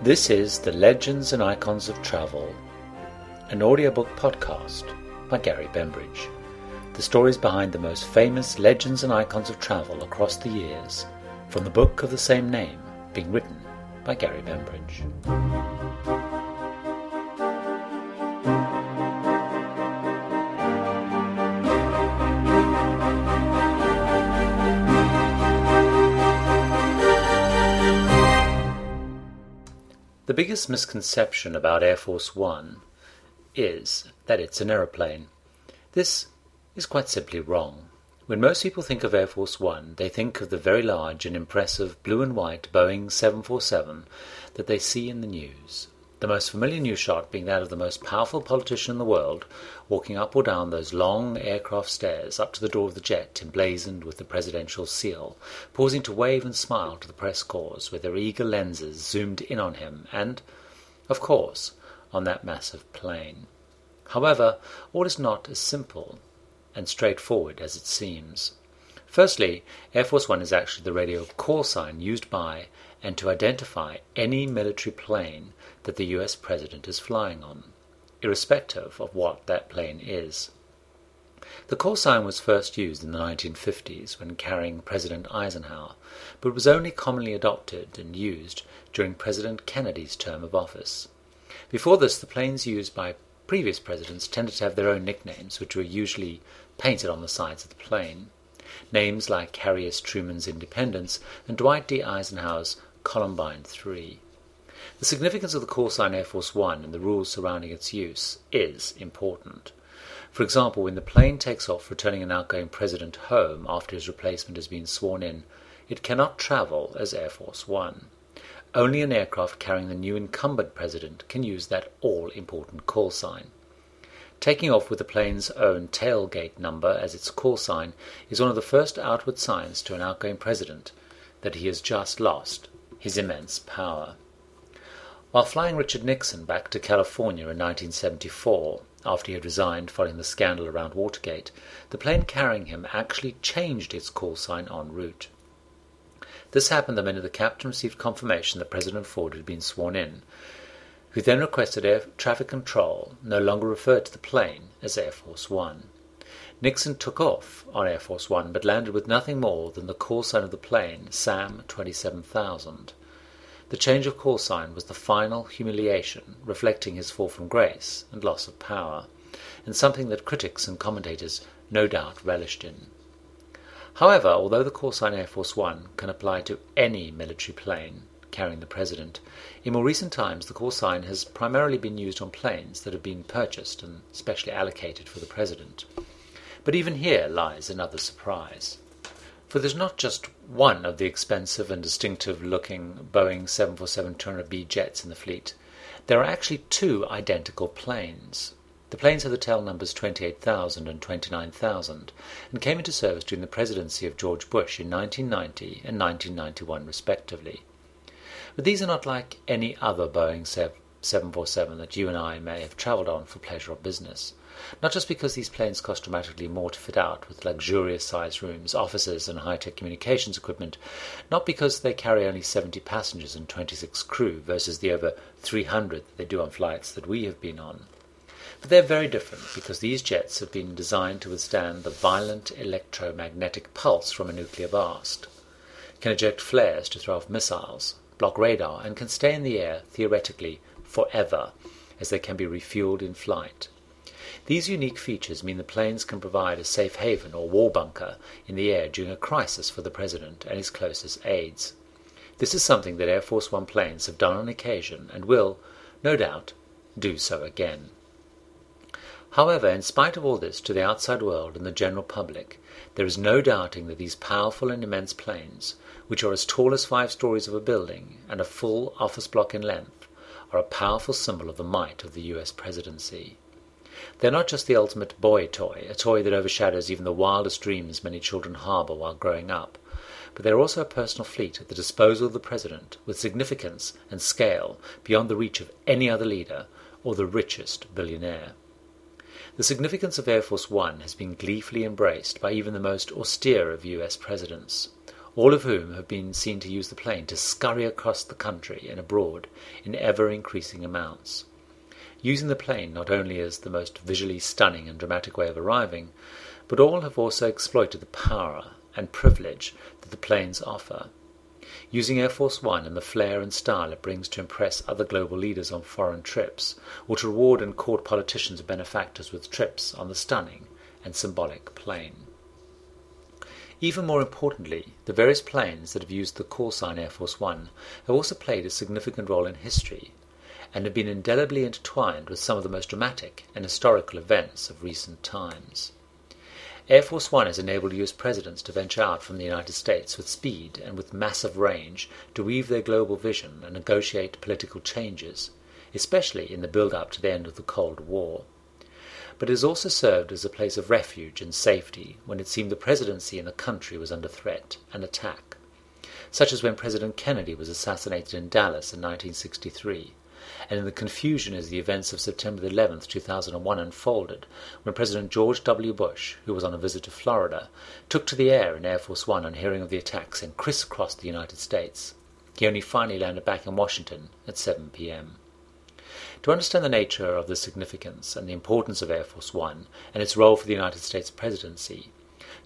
This is the Legends and Icons of Travel, an audiobook podcast by Gary Bembridge. The stories behind the most famous legends and icons of travel across the years, from the book of the same name being written by Gary Bembridge. Biggest misconception about Air Force One is that it's an aeroplane. This is quite simply wrong. When most people think of Air Force One, they think of the very large and impressive blue and white Boeing 747 that they see in the news. The most familiar news shot being that of the most powerful politician in the world walking up or down those long aircraft stairs up to the door of the jet emblazoned with the presidential seal, pausing to wave and smile to the press corps with their eager lenses zoomed in on him and, of course, on that massive plane. However, all is not as simple and straightforward as it seems. Firstly, Air Force One is actually the radio call sign used by and to identify any military plane that the US President is flying on, irrespective of what that plane is. The call sign was first used in the 1950s when carrying President Eisenhower, but was only commonly adopted and used during President Kennedy's term of office. Before this, the planes used by previous presidents tended to have their own nicknames, which were usually painted on the sides of the plane. Names like Harry S. Truman's Independence and Dwight D. Eisenhower's Columbine 3. The significance of the call sign Air Force One and the rules surrounding its use is important. For example, when the plane takes off returning an outgoing president home after his replacement has been sworn in, it cannot travel as Air Force One. Only an aircraft carrying the new incumbent president can use that all important call sign. Taking off with the plane's own tailgate number as its call sign is one of the first outward signs to an outgoing president that he has just lost his immense power. While flying Richard Nixon back to California in 1974, after he had resigned following the scandal around Watergate, the plane carrying him actually changed its call sign en route. This happened the minute the captain received confirmation that President Ford had been sworn in, who then requested air traffic control no longer referred to the plane as Air Force One. Nixon took off on Air Force One, but landed with nothing more than the call sign of the plane, SAM 27000. The change of call sign was the final humiliation, reflecting his fall from grace and loss of power, and something that critics and commentators no doubt relished in. However, although the call sign Air Force One can apply to any military plane carrying the President, in more recent times the call sign has primarily been used on planes that have been purchased and specially allocated for the President. But even here lies another surprise. For there's not just one of the expensive and distinctive looking Boeing 747-200B jets in the fleet. There are actually two identical planes. The planes have the tail numbers 28,000 and 29,000 and came into service during the presidency of George Bush in 1990 and 1991 respectively. But these are not like any other Boeing 747 that you and I may have travelled on for pleasure or business. Not just because these planes cost dramatically more to fit out with luxurious sized rooms, offices, and high tech communications equipment, not because they carry only 70 passengers and 26 crew versus the over 300 that they do on flights that we have been on. But they're very different because these jets have been designed to withstand the violent electromagnetic pulse from a nuclear blast, can eject flares to throw off missiles, block radar, and can stay in the air, theoretically, forever, as they can be refueled in flight. These unique features mean the planes can provide a safe haven or war bunker in the air during a crisis for the President and his closest aides. This is something that Air Force One planes have done on occasion and will, no doubt, do so again. However, in spite of all this to the outside world and the general public, there is no doubting that these powerful and immense planes, which are as tall as five stories of a building and a full office block in length, are a powerful symbol of the might of the US presidency. They're not just the ultimate boy toy, a toy that overshadows even the wildest dreams many children harbor while growing up, but they're also a personal fleet at the disposal of the President with significance and scale beyond the reach of any other leader or the richest billionaire. The significance of Air Force One has been gleefully embraced by even the most austere of US presidents. all of whom have been seen to use the plane to scurry across the country and abroad in ever increasing amounts. Using the plane not only as the most visually stunning and dramatic way of arriving, but all have also exploited the power and privilege that the planes offer. Using Air Force One and the flair and style it brings to impress other global leaders on foreign trips, or to reward and court politicians and benefactors with trips on the stunning and symbolic plane. Even more importantly, the various planes that have used the call sign Air Force One have also played a significant role in history and have been indelibly intertwined with some of the most dramatic and historical events of recent times. Air Force One has enabled U.S. presidents to venture out from the United States with speed and with massive range to weave their global vision and negotiate political changes, especially in the build up to the end of the Cold War but it has also served as a place of refuge and safety when it seemed the presidency and the country was under threat and attack, such as when President Kennedy was assassinated in Dallas in 1963, and in the confusion as the events of September 11, 2001 unfolded, when President George W. Bush, who was on a visit to Florida, took to the air in Air Force One on hearing of the attacks and crisscrossed the United States. He only finally landed back in Washington at 7 p.m. To understand the nature of the significance and the importance of Air Force One and its role for the United States presidency,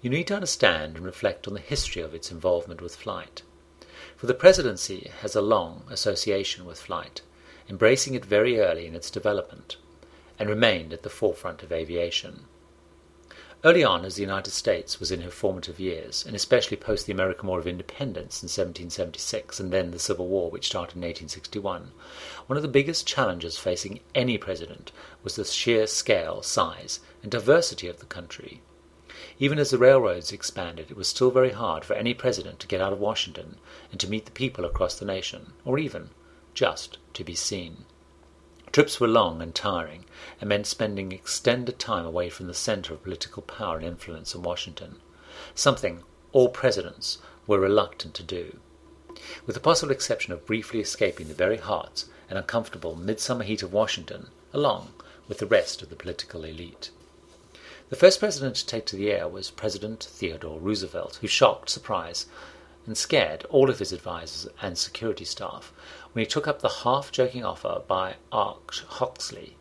you need to understand and reflect on the history of its involvement with flight. For the presidency has a long association with flight, embracing it very early in its development, and remained at the forefront of aviation. Early on, as the United States was in her formative years, and especially post the American War of Independence in 1776 and then the Civil War, which started in 1861, one of the biggest challenges facing any president was the sheer scale, size, and diversity of the country. Even as the railroads expanded, it was still very hard for any president to get out of Washington and to meet the people across the nation, or even just to be seen. Trips were long and tiring, and meant spending extended time away from the center of political power and influence in Washington, something all presidents were reluctant to do. With the possible exception of briefly escaping the very hot and uncomfortable midsummer heat of Washington, along with the rest of the political elite. The first president to take to the air was President Theodore Roosevelt, who shocked, surprised, and scared all of his advisers and security staff when he took up the half-joking offer by Arch Hoxsey,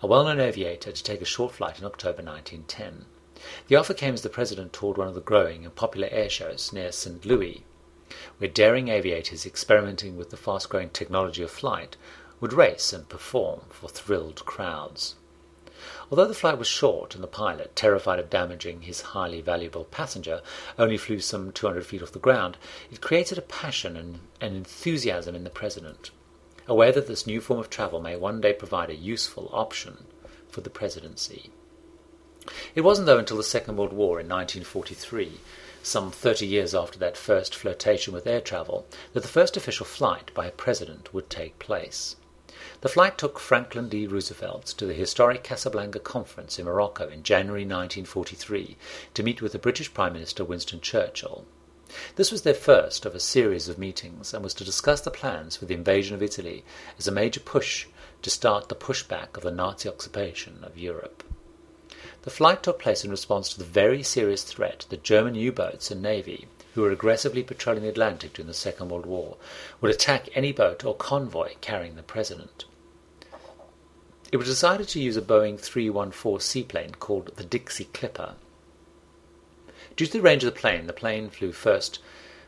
a well-known aviator, to take a short flight in October 1910. The offer came as the president toured one of the growing and popular air shows near St. Louis, where daring aviators experimenting with the fast-growing technology of flight would race and perform for thrilled crowds. Although the flight was short and the pilot, terrified of damaging his highly valuable passenger, only flew some 200 feet off the ground, it created a passion and an enthusiasm in the President, aware that this new form of travel may one day provide a useful option for the presidency. It wasn't, though, until the Second World War in 1943, some 30 years after that first flirtation with air travel, that the first official flight by a president would take place. The flight took Franklin D. Roosevelt to the historic Casablanca Conference in Morocco in January 1943 to meet with the British Prime Minister Winston Churchill. This was their first of a series of meetings and was to discuss the plans for the invasion of Italy as a major push to start the pushback of the Nazi occupation of Europe. The flight took place in response to the very serious threat that German U-boats and navy who were aggressively patrolling the Atlantic during the Second World War, would attack any boat or convoy carrying the President. It was decided to use a Boeing 314 seaplane called the Dixie Clipper. Due to the range of the plane, the plane flew first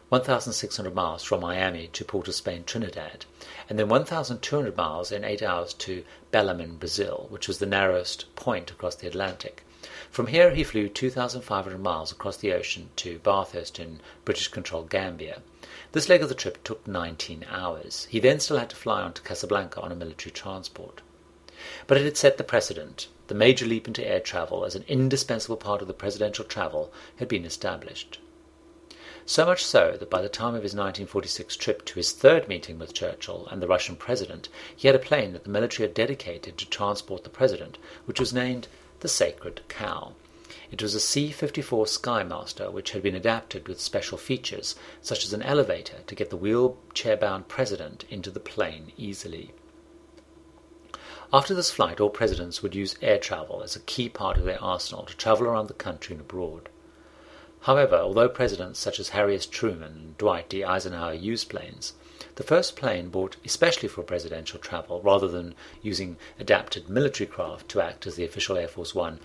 1,600 miles from Miami to Port of Spain, Trinidad, and then 1,200 miles in eight hours to Belém, Brazil, which was the narrowest point across the Atlantic. From here he flew 2,500 miles across the ocean to Bathurst in British-controlled Gambia. This leg of the trip took 19 hours. He then still had to fly on to Casablanca on a military transport. But it had set the precedent. The major leap into air travel as an indispensable part of the presidential travel had been established. So much so that by the time of his 1946 trip to his third meeting with Churchill and the Russian president, he had a plane that the military had dedicated to transport the president, which was named the Sacred Cow. It was a C-54 Skymaster which had been adapted with special features, such as an elevator to get the wheelchair-bound president into the plane easily. After this flight, all presidents would use air travel as a key part of their arsenal to travel around the country and abroad. However, although presidents such as Harry S. Truman and Dwight D. Eisenhower used planes, the first plane bought especially for presidential travel, rather than using adapted military craft to act as the official Air Force One,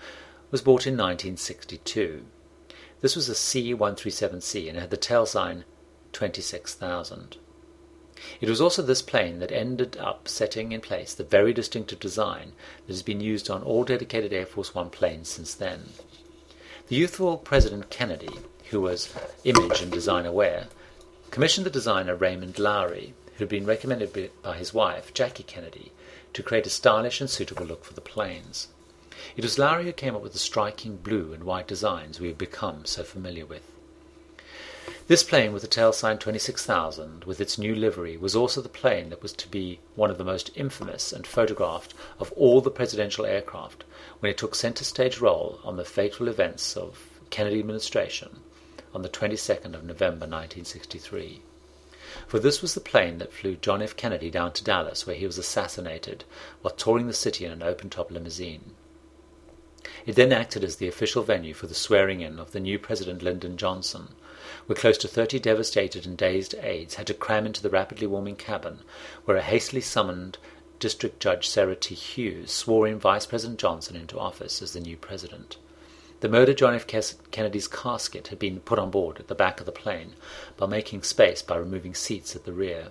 was bought in 1962. This was a C-137C and had the tail sign 26,000. It was also this plane that ended up setting in place the very distinctive design that has been used on all dedicated Air Force One planes since then. The youthful President Kennedy, who was image and design aware, commissioned the designer Raymond Loewy, who had been recommended by his wife, Jackie Kennedy, to create a stylish and suitable look for the planes. It was Loewy who came up with the striking blue and white designs we have become so familiar with. This plane with the tail sign 26,000, with its new livery, was also the plane that was to be one of the most infamous and photographed of all the presidential aircraft when it took center stage role on the fateful events of Kennedy administration on the 22nd of November 1963. For this was the plane that flew John F. Kennedy down to Dallas, where he was assassinated while touring the city in an open-top limousine. It then acted as the official venue for the swearing in of the new President Lyndon Johnson, where close to thirty devastated and dazed aides had to cram into the rapidly warming cabin, where a hastily summoned District Judge Sarah T. Hughes swore in Vice President Johnson into office as the new president. The murdered John F. Kennedy's casket had been put on board at the back of the plane by making space by removing seats at the rear.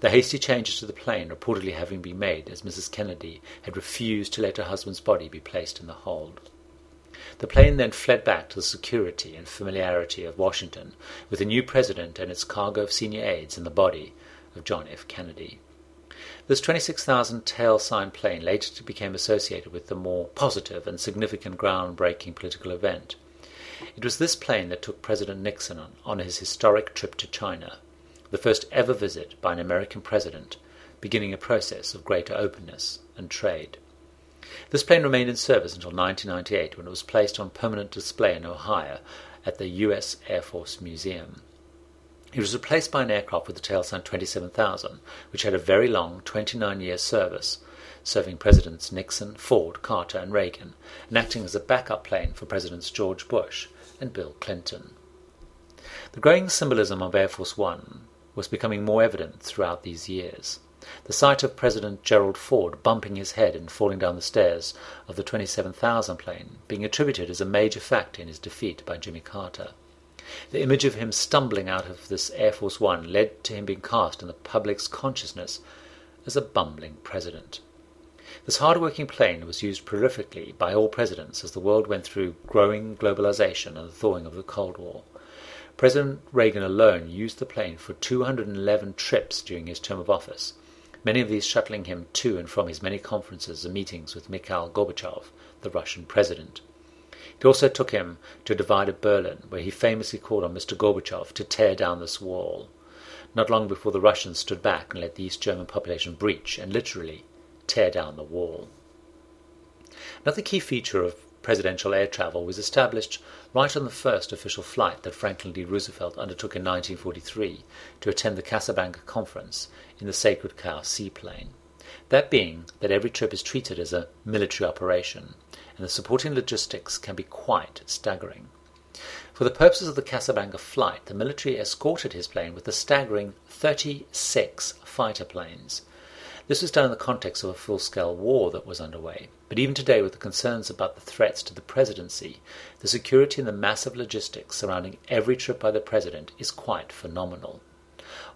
The hasty changes to the plane reportedly having been made as Mrs. Kennedy had refused to let her husband's body be placed in the hold. The plane then fled back to the security and familiarity of Washington with the new president and its cargo of senior aides in the body of John F. Kennedy. This 26,000 tail sign plane later became associated with the more positive and significant ground-breaking political event. It was this plane that took President Nixon on, on his historic trip to China, the first ever visit by an American president, beginning a process of greater openness and trade. This plane remained in service until 1998 when it was placed on permanent display in Ohio at the U.S. Air Force Museum. It was replaced by an aircraft with the tail sign 27,000, which had a very long 29 year service, serving Presidents Nixon, Ford, Carter, and Reagan, and acting as a backup plane for Presidents George Bush and Bill Clinton. The growing symbolism of Air Force One was becoming more evident throughout these years. The sight of President Gerald Ford bumping his head and falling down the stairs of the 27,000 plane being attributed as a major factor in his defeat by Jimmy Carter. The image of him stumbling out of this Air Force One led to him being cast in the public's consciousness as a bumbling president. This hard-working plane was used prolifically by all presidents as the world went through growing globalization and the thawing of the Cold War. President Reagan alone used the plane for 211 trips during his term of office, many of these shuttling him to and from his many conferences and meetings with Mikhail Gorbachev, the Russian president. It also took him to a divided Berlin, where he famously called on Mr. Gorbachev to tear down this wall, not long before the Russians stood back and let the East German population breach and literally tear down the wall. Another key feature of presidential air travel was established right on the first official flight that Franklin D. Roosevelt undertook in 1943 to attend the Casablanca Conference in the Sacred Cow seaplane. That being that every trip is treated as a military operation, and the supporting logistics can be quite staggering. For the purposes of the Casablanca flight, the military escorted his plane with a staggering 36 fighter planes. This was done in the context of a full scale war that was underway. But even today, with the concerns about the threats to the presidency, the security and the massive logistics surrounding every trip by the president is quite phenomenal.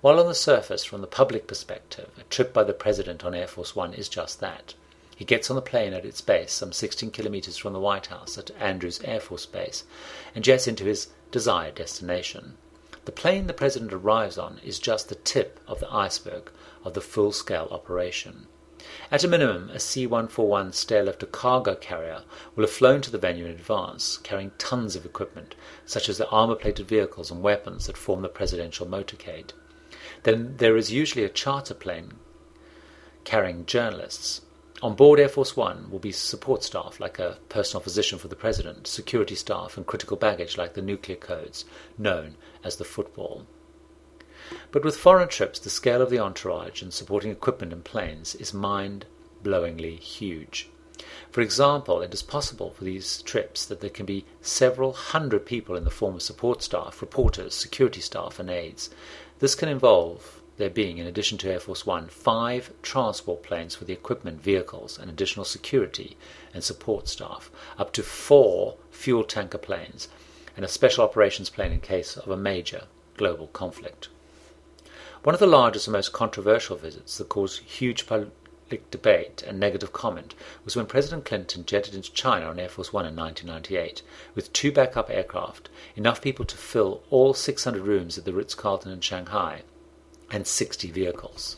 While on the surface, from the public perspective, a trip by the president on Air Force One is just that. He gets on the plane at its base, some 16 kilometers from the White House at Andrews Air Force Base, and jets into his desired destination. The plane the President arrives on is just the tip of the iceberg of the full scale operation. At a minimum, a C 141 Starlifter cargo carrier will have flown to the venue in advance, carrying tons of equipment, such as the armor plated vehicles and weapons that form the presidential motorcade. Then there is usually a charter plane carrying journalists. On board Air Force One will be support staff like a personal physician for the President, security staff, and critical baggage like the nuclear codes, known as the football. But with foreign trips, the scale of the entourage and supporting equipment and planes is mind blowingly huge. For example, it is possible for these trips that there can be several hundred people in the form of support staff, reporters, security staff, and aides. This can involve there being, in addition to Air Force One, five transport planes for the equipment, vehicles, and additional security and support staff, up to four fuel tanker planes, and a special operations plane in case of a major global conflict. One of the largest and most controversial visits that caused huge public debate and negative comment was when President Clinton jetted into China on Air Force One in 1998 with two backup aircraft, enough people to fill all 600 rooms at the Ritz Carlton in Shanghai, and 60 vehicles.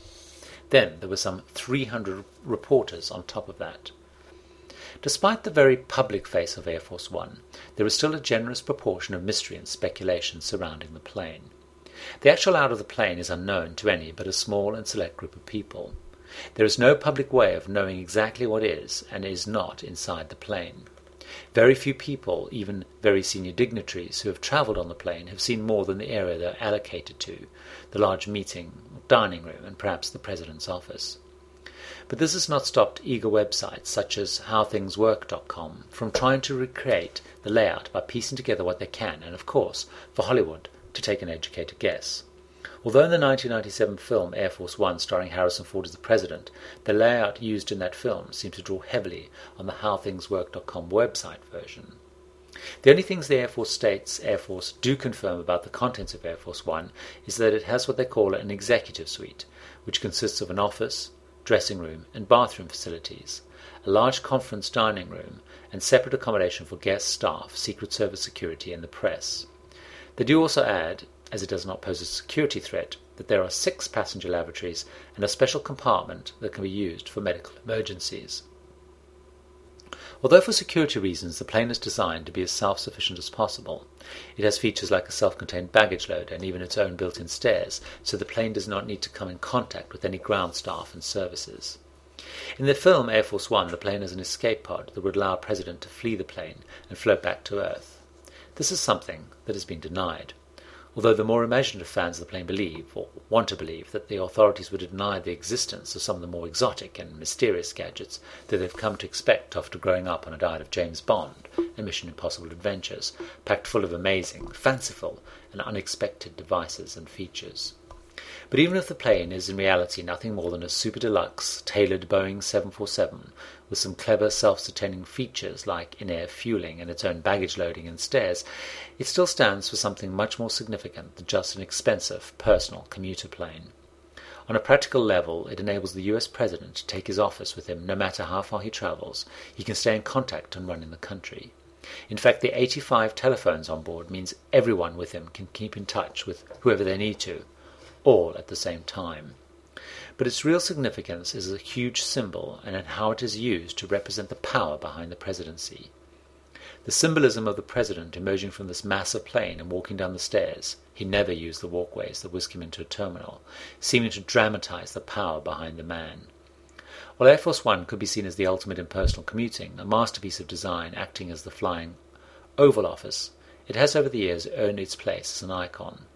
Then there were some 300 reporters on top of that. Despite the very public face of Air Force One, there is still a generous proportion of mystery and speculation surrounding the plane. The actual layout of the plane is unknown to any but a small and select group of people. There is no public way of knowing exactly what is and is not inside the plane. Very few people, even very senior dignitaries who have travelled on the plane, have seen more than the area they are allocated to, the large meeting, dining room, and perhaps the President's office. But this has not stopped eager websites such as HowThingsWork.com from trying to recreate the layout by piecing together what they can, and of course, for Hollywood, to take an educated guess. Although in the 1997 film Air Force One, starring Harrison Ford as the President, the layout used in that film seems to draw heavily on the HowThingsWork.com website version. The only things the Air Force states Air Force do confirm about the contents of Air Force One is that it has what they call an executive suite, which consists of an office, dressing room, and bathroom facilities, a large conference dining room, and separate accommodation for guests, staff, Secret Service security, and the press. They do also add as it does not pose a security threat, that there are six passenger lavatories and a special compartment that can be used for medical emergencies. Although for security reasons the plane is designed to be as self-sufficient as possible, it has features like a self-contained baggage load and even its own built-in stairs, so the plane does not need to come in contact with any ground staff and services. In the film Air Force One, the plane has an escape pod that would allow a president to flee the plane and float back to Earth. This is something that has been denied although the more imaginative fans of the plane believe, or want to believe, that the authorities would deny the existence of some of the more exotic and mysterious gadgets that they've come to expect after growing up on a diet of James Bond and Mission Impossible adventures, packed full of amazing, fanciful, and unexpected devices and features. But even if the plane is in reality nothing more than a super deluxe, tailored Boeing 747 with some clever self-sustaining features like in-air fueling and its own baggage loading and stairs, it still stands for something much more significant than just an expensive personal commuter plane. On a practical level, it enables the US President to take his office with him no matter how far he travels. He can stay in contact and run in the country. In fact, the 85 telephones on board means everyone with him can keep in touch with whoever they need to all at the same time. But its real significance is a huge symbol and in how it is used to represent the power behind the presidency. The symbolism of the president emerging from this massive plane and walking down the stairs he never used the walkways that whisk him into a terminal, seeming to dramatize the power behind the man. While Air Force One could be seen as the ultimate in personal commuting, a masterpiece of design acting as the flying Oval Office, it has over the years earned its place as an icon.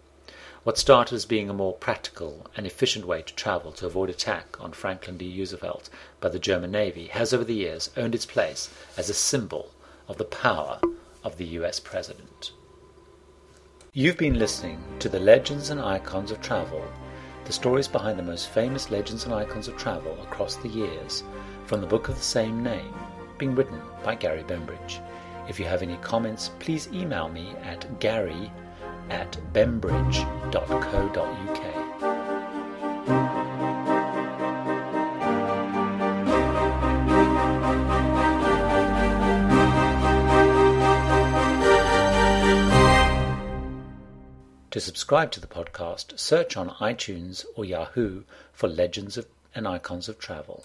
What started as being a more practical and efficient way to travel to avoid attack on Franklin D. Roosevelt by the German Navy has over the years earned its place as a symbol of the power of the US President. You've been listening to the Legends and Icons of Travel, the stories behind the most famous legends and icons of travel across the years, from the book of the same name, being written by Gary Bembridge. If you have any comments, please email me at gary at bembridge.co.uk. To subscribe to the podcast, search on iTunes or Yahoo for Legends of and Icons of Travel.